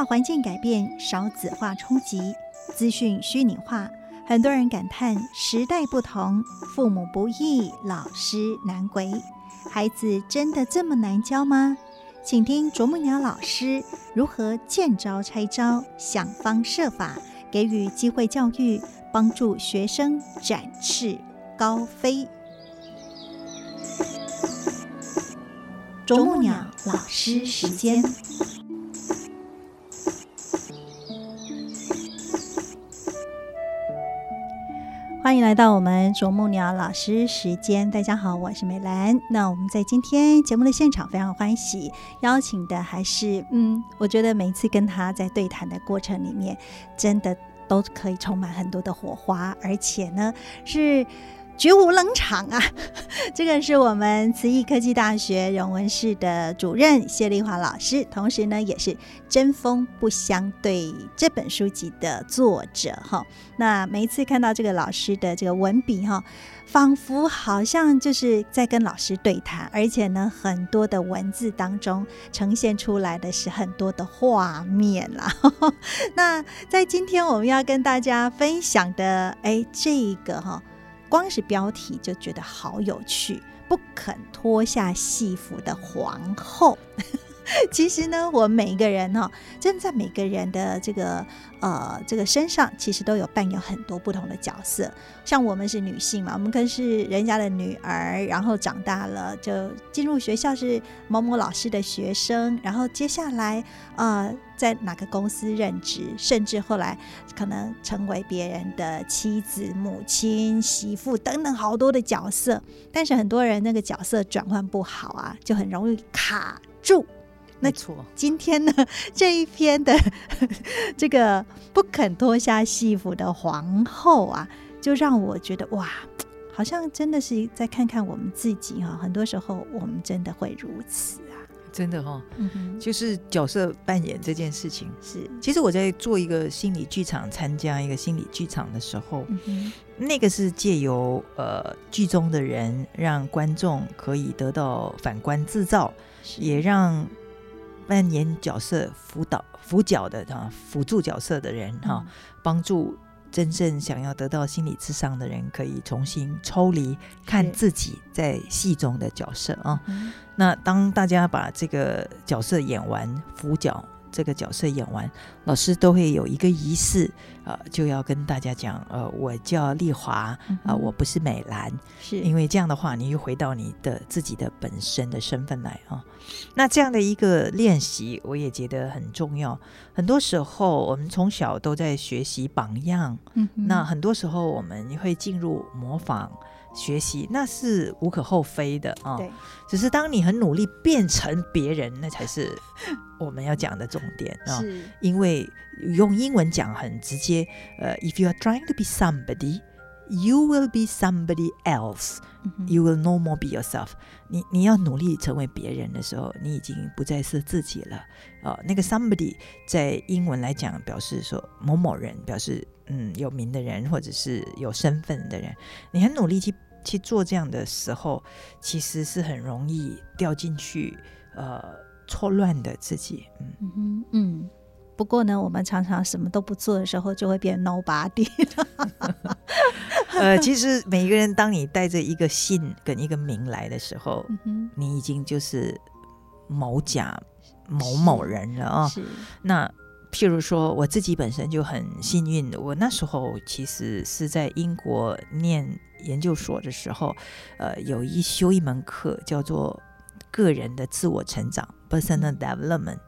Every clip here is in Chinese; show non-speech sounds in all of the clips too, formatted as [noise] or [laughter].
大环境改变，少子化冲击，资讯虚拟化，很多人感叹时代不同，父母不易，老师难为。孩子真的这么难教吗？请听啄木鸟老师如何见招拆招，想方设法给予机会教育，帮助学生展翅高飞。啄木鸟老师时间，欢迎来到我们啄木鸟老师时间。大家好，我是美兰。那我们在今天节目的现场非常欢喜，邀请的还是嗯，我觉得每一次跟他在对谈的过程里面，真的都可以充满很多的火花，而且呢是。绝无冷场啊！[laughs] 这个是我们慈益科技大学人文室的主任谢丽华老师，同时呢也是《针锋不相对》这本书籍的作者哈。那每一次看到这个老师的这个文笔哈，仿佛好像就是在跟老师对谈，而且呢很多的文字当中呈现出来的是很多的画面啦。[laughs] 那在今天我们要跟大家分享的，哎，这个哈。光是标题就觉得好有趣，不肯脱下戏服的皇后。[laughs] 其实呢，我们每一个人哈，真的在每个人的这个呃这个身上，其实都有扮演很多不同的角色。像我们是女性嘛，我们可是人家的女儿，然后长大了就进入学校是某某老师的学生，然后接下来呃在哪个公司任职，甚至后来可能成为别人的妻子、母亲、媳妇等等好多的角色。但是很多人那个角色转换不好啊，就很容易卡住。没错，今天呢这一篇的 [laughs] 这个不肯脱下戏服的皇后啊，就让我觉得哇，好像真的是再看看我们自己哈。很多时候我们真的会如此啊，真的哈，就是角色扮演这件事情是。其实我在做一个心理剧场，参加一个心理剧场的时候，那个是借由呃剧中的人，让观众可以得到反观自造，也让。扮演角色辅导辅角的哈辅助角色的人哈，帮助真正想要得到心理智商的人，可以重新抽离看自己在戏中的角色啊。那当大家把这个角色演完，辅角。这个角色演完，老师都会有一个仪式，呃，就要跟大家讲，呃，我叫丽华，啊，我不是美兰，是因为这样的话，你又回到你的自己的本身的身份来啊。那这样的一个练习，我也觉得很重要。很多时候，我们从小都在学习榜样，嗯，那很多时候我们会进入模仿。学习那是无可厚非的啊，对只是当你很努力变成别人，那才是 [laughs] 我们要讲的重点啊。因为用英文讲很直接，呃，If you are trying to be somebody, you will be somebody else. You will no more be yourself. 你你要努力成为别人的时候，你已经不再是自己了啊。那个 somebody 在英文来讲表示说某某人，表示。嗯，有名的人或者是有身份的人，你很努力去去做这样的时候，其实是很容易掉进去呃错乱的自己。嗯嗯嗯。不过呢，我们常常什么都不做的时候，就会变 nobody。[laughs] 呃，其实每一个人，当你带着一个姓跟一个名来的时候，你已经就是某甲某某人了啊。是那。譬如说，我自己本身就很幸运，我那时候其实是在英国念研究所的时候，呃，有一修一门课叫做个人的自我成长 （personal development）。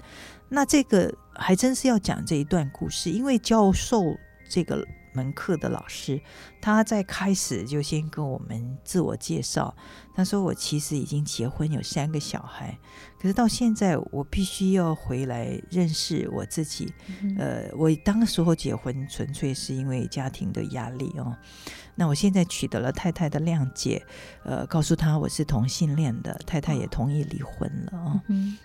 那这个还真是要讲这一段故事，因为教授这个门课的老师，他在开始就先跟我们自我介绍。他说：“我其实已经结婚，有三个小孩，可是到现在我必须要回来认识我自己。呃，我当时候结婚纯粹是因为家庭的压力哦。那我现在取得了太太的谅解，呃，告诉他我是同性恋的，太太也同意离婚了哦。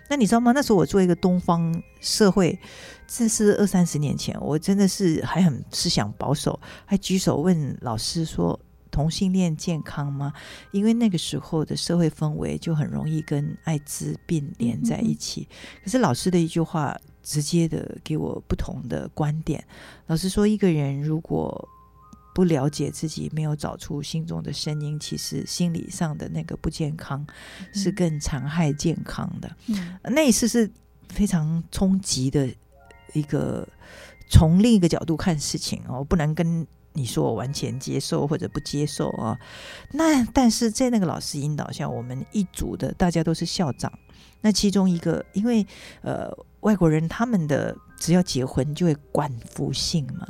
那你知道吗？那时候我做一个东方社会，这是二三十年前，我真的是还很思想保守，还举手问老师说。”同性恋健康吗？因为那个时候的社会氛围就很容易跟艾滋病连在一起。可是老师的一句话直接的给我不同的观点。老师说，一个人如果不了解自己，没有找出心中的声音，其实心理上的那个不健康是更残害健康的。嗯那一次是非常冲击的一个，从另一个角度看事情哦，不能跟你说我完全接受或者不接受啊。那但是在那个老师引导下，我们一组的大家都是校长。那其中一个，因为呃外国人他们的只要结婚就会冠夫姓嘛，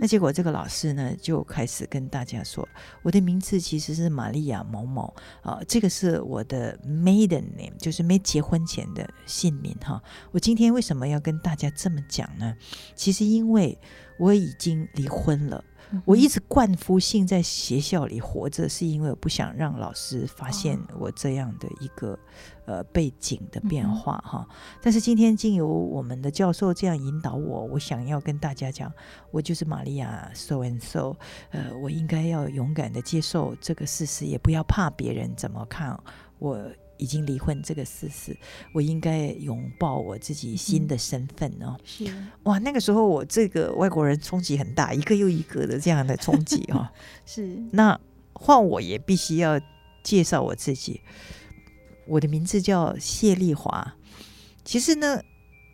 那结果这个老师呢就开始跟大家说，我的名字其实是玛利亚某某啊、这个是我的 maiden name，就是没结婚前的姓名哈。我今天为什么要跟大家这么讲呢？其实因为我已经离婚了。我一直冠夫性在学校里活着，是因为我不想让老师发现我这样的一个呃背景的变化哈。但是今天经由我们的教授这样引导我，我想要跟大家讲，我就是玛利亚 so and so，呃，我应该要勇敢的接受这个事实，也不要怕别人怎么看我。已经离婚这个事实，我应该拥抱我自己新的身份哦。是哇，那个时候我这个外国人冲击很大，一个又一个的这样的冲击哈、[laughs] 是那换我也必须要介绍我自己，我的名字叫谢丽华。其实呢，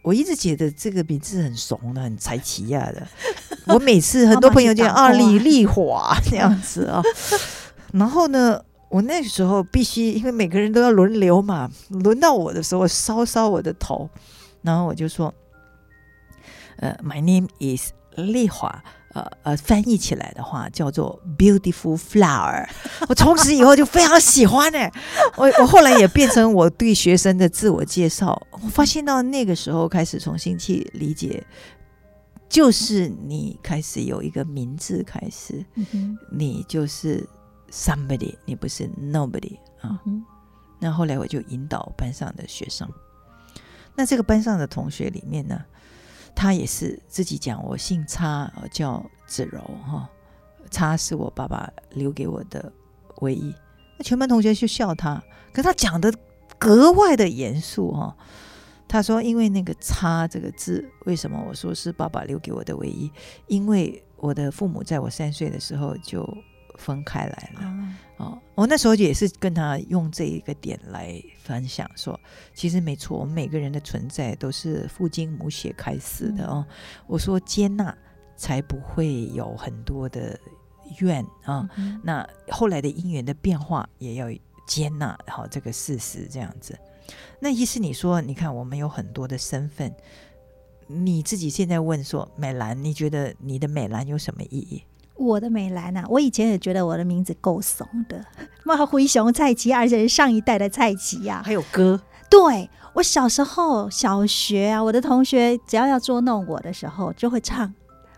我一直觉得这个名字很怂的，很才奇亚的。[laughs] 我每次很多朋友讲啊，李丽华这样子啊，然后呢。我那时候必须，因为每个人都要轮流嘛，轮到我的时候，搔搔我的头，然后我就说：“呃，My name is 丽华。”呃呃，翻译起来的话叫做 “beautiful flower”。我从此以后就非常喜欢哎、[laughs] 我我后来也变成我对学生的自我介绍。我发现到那个时候开始重新去理解，就是你开始有一个名字开始，嗯你就是 somebody，你不是 nobody 啊。嗯那后来我就引导班上的学生，那这个班上的同学里面呢，他也是自己讲我姓叉，呃叫子柔哈，叉是我爸爸留给我的唯一。那全班同学就笑他，可他讲的格外的严肃哈。他说：“因为那个‘叉’这个字，为什么我说是爸爸留给我的唯一？因为我的父母在我三岁的时候就分开来了。啊哦，我那时候也是跟他用这一个点来分享说，其实没错，我们每个人的存在都是父精母血开始的哦。我说接纳，才不会有很多的怨啊。嗯那后来的因缘的变化，也要接纳好这个事实，这样子。那意思你说，你看我们有很多的身份，你自己现在问说，美兰，你觉得你的美兰有什么意义？我的美兰呐、我以前也觉得我的名字够怂的，[laughs] 妈灰熊蔡奇，而且是上一代的蔡奇呀、还有歌，对我小时候小学啊，我的同学只要要捉弄我的时候，就会唱。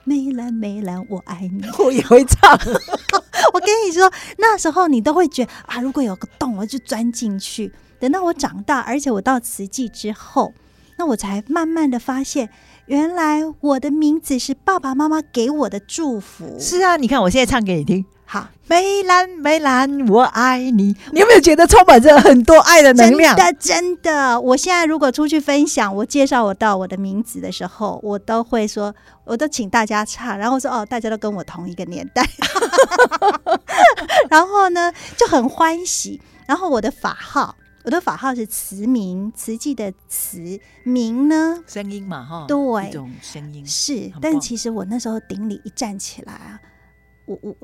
梅兰，梅兰，我爱你。[laughs] 我也会唱。[laughs] 我跟你说，那时候你都会觉得啊，如果有个洞，我就钻进去。等到我长大，而且我到慈济之后，那我才慢慢的发现，原来我的名字是爸爸妈妈给我的祝福。是啊，你看我现在唱给你听。好，梅兰，梅兰，我爱你。你有没有觉得充满着很多爱的能量？真的真的，我现在如果出去分享，我介绍我到我的名字的时候，我都会说，我都请大家唱，然后说哦，大家都跟我同一个年代，[laughs] 然后呢就很欢喜。然后我的法号，我的法号是慈明，慈济的慈明呢声音嘛，哈，对一种声音。是但其实我那时候顶礼一站起来啊，我我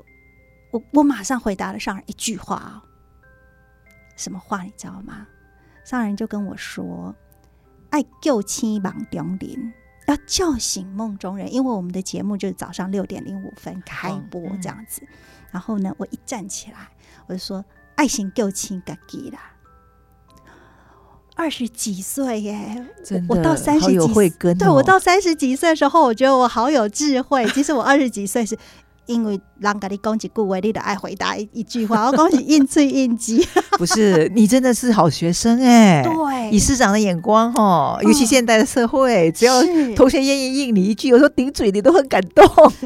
我我马上回答了上人一句话哦，什么话你知道吗？上人就跟我说：“爱救亲忙中人，要叫醒梦中人。”因为我们的节目就是早上六点零五分开播嗯这样子。然后呢，我一站起来，我就说：“爱心救亲自己啦。”二十几岁耶，我到三十几慧根哦对我到三十几岁的时候，我觉得我好有智慧。其实我二十几岁是因为人跟你讲一句话，你得爱回答一一句话。[laughs] 我讲是应嘴应机，[laughs] 不是你真的是好学生哎、对，以市长的眼光哦，尤其现代的社会，只要同学愿意应你一句，有时候顶嘴你都很感动。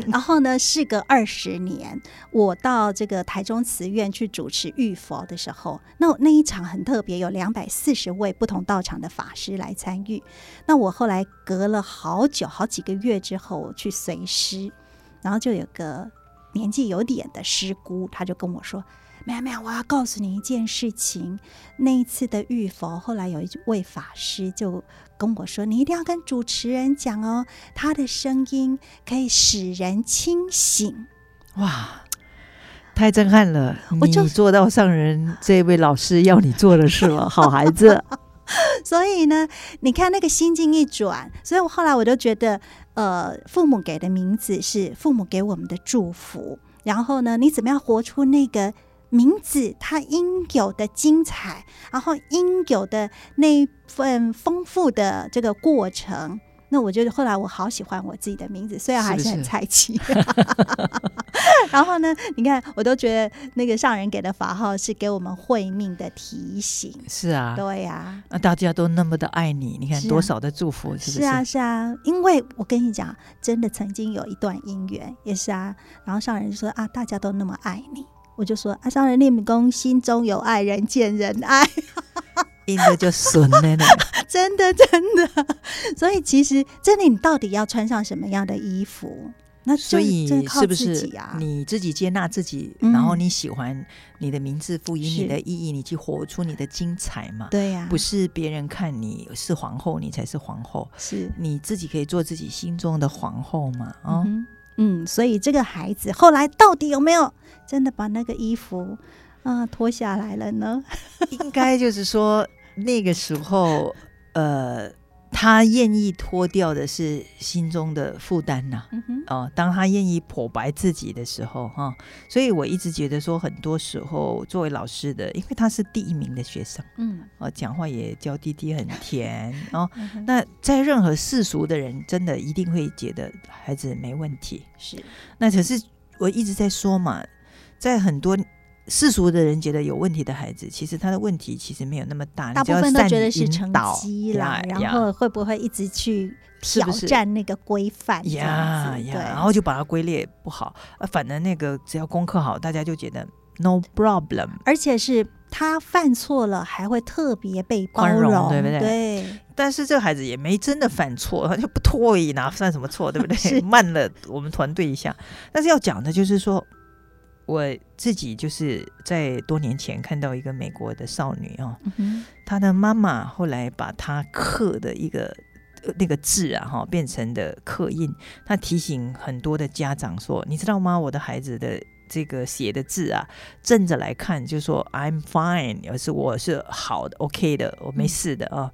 然后呢，事隔二十年，我到这个台中慈院去主持浴佛的时候，那那一场很特别，有两百四十位不同道场的法师来参与。那我后来隔了好久好几个月之后去随师，然后就有个年纪有点的师姑，她就跟我说。苗苗，我要告诉你一件事情。那一次的浴佛，后来有一位法师就跟我说：“你一定要跟主持人讲哦，他的声音可以使人清醒。哇，太震撼了！我就你做到上人这位老师要你做的事了，[laughs] 好孩子。所以呢，你看那个心境一转，所以我后来我就觉得，呃，父母给的名字是父母给我们的祝福。然后呢，你怎么样活出那个名字它应有的精彩，然后应有的那份丰富的这个过程。那我觉得后来我好喜欢我自己的名字，虽然还是很菜气。[laughs] 然后呢，你看我都觉得那个上人给的法号是给我们慧命的提醒。是啊，对呀、那大家都那么的爱你，你看多少的祝福，是不是是啊，是啊，因为我跟你讲，真的曾经有一段姻缘，也是啊。然后上人就说啊，大家都那么爱你，我就说啊，上人立功，心中有爱，人见人爱，[laughs] 应该就损了呢。[laughs] 真的真的。所以其实真的，你到底要穿上什么样的衣服？所以是不是？你自己接纳自己，嗯然后你喜欢你的名字，赋予你的意义，你去活出你的精彩嘛？对呀、不是别人看你是皇后，你才是皇后，是你自己可以做自己心中的皇后嘛？哦，嗯嗯，所以这个孩子后来到底有没有真的把那个衣服啊、脱下来了呢？[laughs] 应该就是说那个时候，呃，他愿意脱掉的是心中的负担呐、哦，当他愿意剖白自己的时候，哈、所以我一直觉得说，很多时候作为老师的，因为他是第一名的学生，嗯。哦，讲话也娇滴滴很甜，哦，嗯那在任何世俗的人，真的一定会觉得孩子没问题。是。那可是我一直在说嘛，在很多世俗的人觉得有问题的孩子，其实他的问题其实没有那么大，大部分都觉得是成绩啦，然后会不会一直去挑战那个规范呀呀，然后就把它归类不好，呃，反正那个只要功课好，大家就觉得 no problem。而且是他犯错了，还会特别被包宽容容，对不对对但是这个孩子也没真的犯错，他就不脱而已，哪算什么错，对不对？[laughs] 慢了我们团队一下。但是要讲的就是说，我自己就是在多年前看到一个美国的少女哦、嗯她的妈妈后来把她刻的一个。呃那个字啊，哈，变成的刻印，她提醒很多的家长说：“你知道吗？我的孩子的这个写的字啊，正着来看就说 I'm fine，而是我是好的，OK 的，我没事的啊。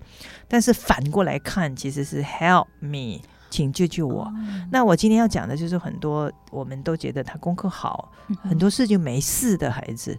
但是反过来看，其实是 Help me，请救救我。哦。那我今天要讲的就是很多我们都觉得他功课好，嗯很多事就没事的孩子，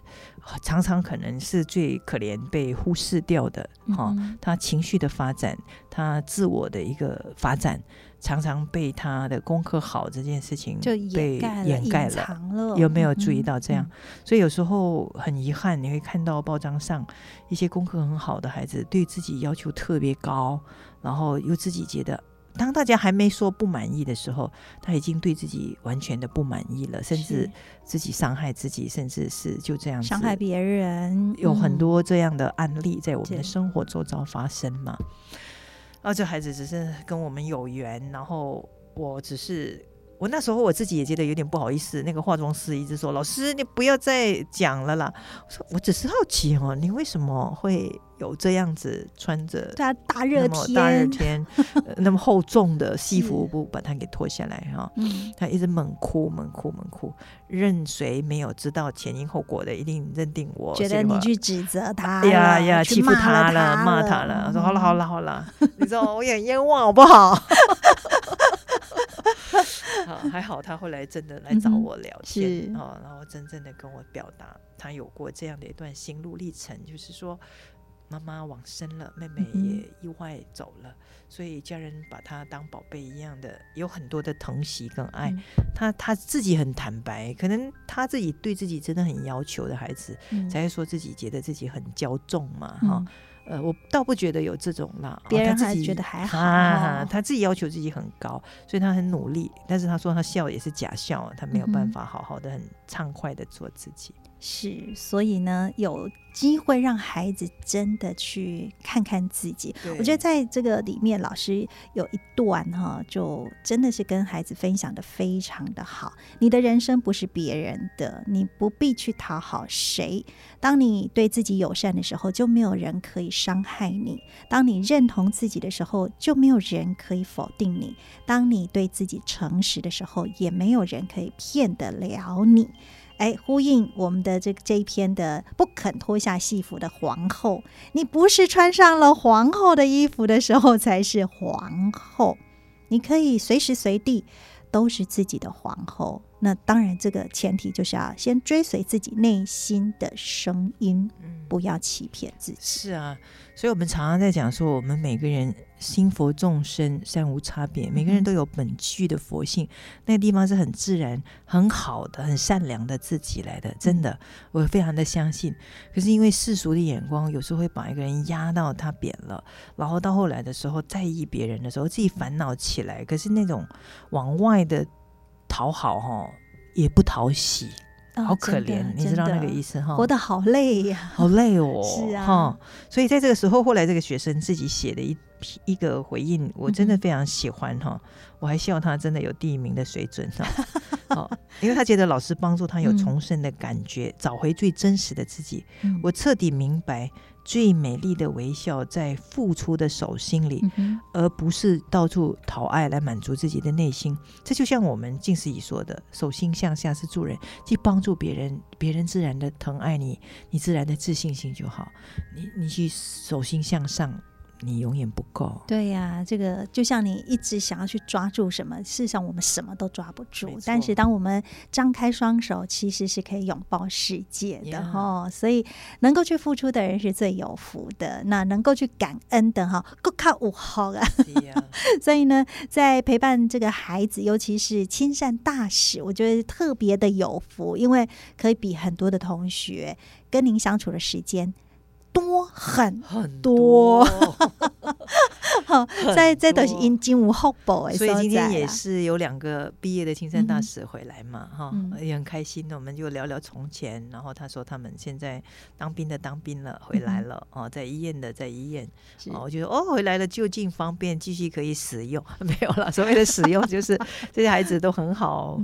常常可能是最可怜被忽视掉的哈、他情绪的发展，他自我的一个发展，常常被他的功课好这件事情就被掩盖了、有没有嗯注意到这样？所以有时候很遗憾，你会看到报章上一些功课很好的孩子，对自己要求特别高，然后又自己觉得，当大家还没说不满意的时候，他已经对自己完全的不满意了，甚至自己伤害自己，甚至是就这样伤害别人，有很嗯。多这样的案例在我们的生活周遭发生嘛。啊，这孩子只是跟我们有缘，然后我只是我那时候我自己也觉得有点不好意思。那个化妆师一直说：“老师，你不要再讲了啦。”我说：“我只是好奇哦，你为什么会有这样子穿着对啊，大热天大热天，呃 [laughs] 那么厚重的西服，不把它给脱下来哈、嗯，他一直猛哭猛哭猛哭，任谁没有知道前因后果的，一定认定我觉得你去指责他哎呀了呀，欺负他了，骂他了。我说好了好了，好了，[laughs] 你知道我也很冤枉好不好？好，[laughs] 还好他后来真的来找我聊天是哦，然后真正的跟我表达他有过这样的一段心路历程，就是说妈妈往生了，妹妹也意外走了，所以家人把他当宝贝一样的，有很多的疼惜跟爱。他他自己很坦白，可能他自己对自己真的很要求的孩子，才会说自己觉得自己很骄纵嘛，哈。呃，我倒不觉得有这种啦，别人还觉得还好。他自己要求自己很高，所以他很努力，但是他说他笑也是假笑，他没有办法好好的很畅快的做自己。是，所以呢，有机会让孩子真的去看看自己。我觉得在这个里面，老师有一段哈，就真的是跟孩子分享的非常的好。你的人生不是别人的，你不必去讨好谁。当你对自己友善的时候，就没有人可以伤害你；当你认同自己的时候，就没有人可以否定你；当你对自己诚实的时候，也没有人可以骗得了你。哎，呼应我们的这这一篇的不肯脱下戏服的皇后，你不是穿上了皇后的衣服的时候才是皇后，你可以随时随地都是自己的皇后。那当然，这个前提就是要先追随自己内心的声音，不要欺骗自己。是啊，所以我们常常在讲说，我们每个人心佛众生三无差别，每个人都有本具的佛性，那个地方是很自然、很好的、很善良的自己来的。真的，我非常的相信。可是因为世俗的眼光，有时候会把一个人压到他扁了，然后到后来的时候，在意别人的时候，自己烦恼起来。可是那种往外的。讨好哈也不讨喜，好可怜，你知道那个意思哈？活得好累呀，好累哦。是啊，所以在这个时候，后来这个学生自己写的一一个回应，我真的非常喜欢哈。我还希望他真的有第一名的水准哈。[laughs] 哦，因为他觉得老师帮助他有重生的感觉，找回最真实的自己。我彻底明白。最美丽的微笑在付出的手心里，而不是到处讨爱来满足自己的内心。这就像我们近思仪说的：“手心向下是助人，去帮助别人，别人自然的疼爱你，你自然的自信心就好。你你去手心向上。”你永远不够。对呀，这个就像你一直想要去抓住什么，事实上我们什么都抓不住。但是当我们张开双手，其实是可以拥抱世界的哈。所以能够去付出的人是最有福的。那能够去感恩的哈，够靠五号啊。[laughs] 所以呢，在陪伴这个孩子，尤其是亲善大使，我觉得特别的有福，因为可以比很多的同学跟您相处的时间。多很多，[laughs] [laughs] 好，在在都是因金无后补所以今天也是有两个毕业的青山大使回来嘛，哈，也很开心。我们就聊聊从前，然后他说他们现在当兵的当兵了，回来了哦，在医院的在医院，哦，我觉得哦，回来了就近方便，继续可以使用，[laughs] 没有了。所谓的使用就是 [laughs] 这些孩子都很好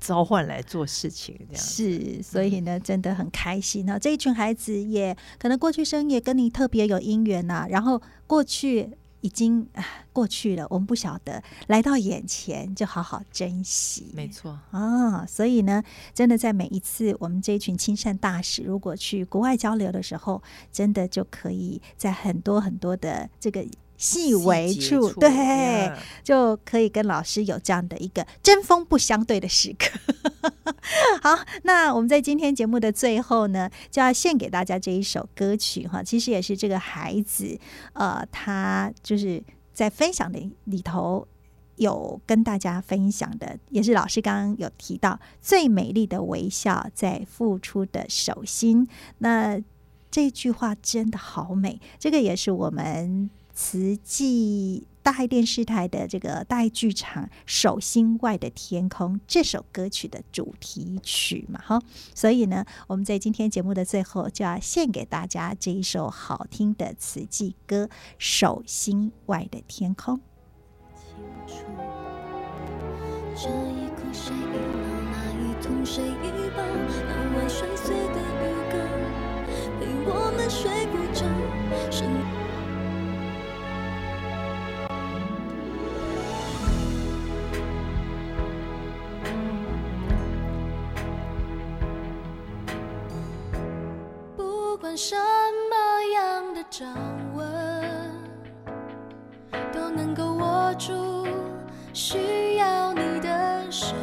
召唤来做事情，这样是，所以呢，真的很开心呢。这一群孩子也可能过去生。也跟你特别有姻缘呐，然后过去已经过去了，我们不晓得，来到眼前就好好珍惜，没错啊。所以呢，真的在每一次我们这一群亲善大使如果去国外交流的时候，真的就可以在很多很多的这个。细微处，对，就可以跟老师有这样的一个针锋不相对的时刻。[laughs] 好，那我们在今天节目的最后呢，就要献给大家这一首歌曲哈。其实也是这个孩子，呃，他就是在分享的里头有跟大家分享的，也是老师刚刚有提到最美丽的微笑在付出的手心。那这句话真的好美，这个也是我们。慈济大爱电视台的这个大爱剧场《手心外的天空》这首歌曲的主题曲嘛，哈，所以呢，我们在今天节目的最后就要献给大家这一首好听的慈济歌《手心外的天空》。这一刻谁遗老，那一痛谁遗报？那晚摔碎的鱼缸，陪我们睡什么样的掌纹都能够握住需要你的手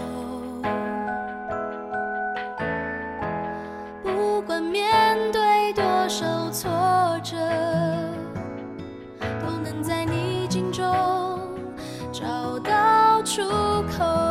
不管面对多少挫折都能在逆境中找到出口。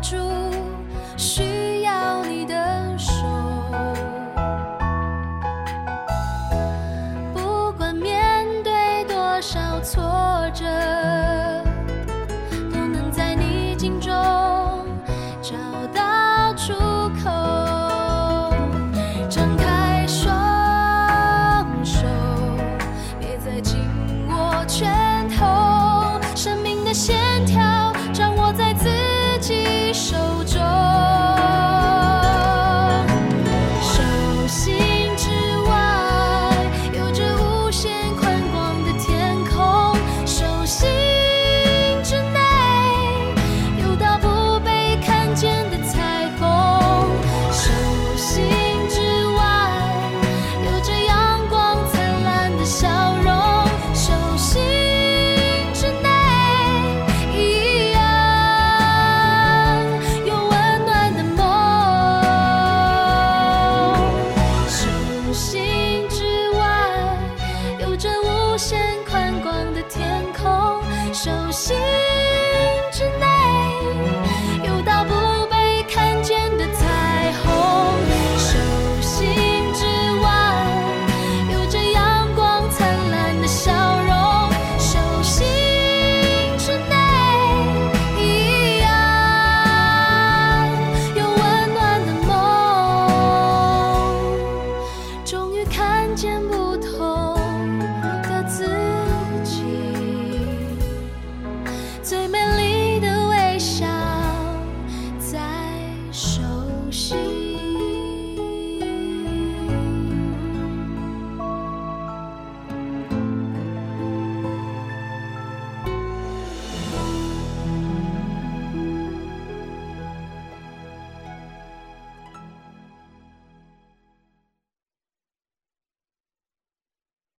住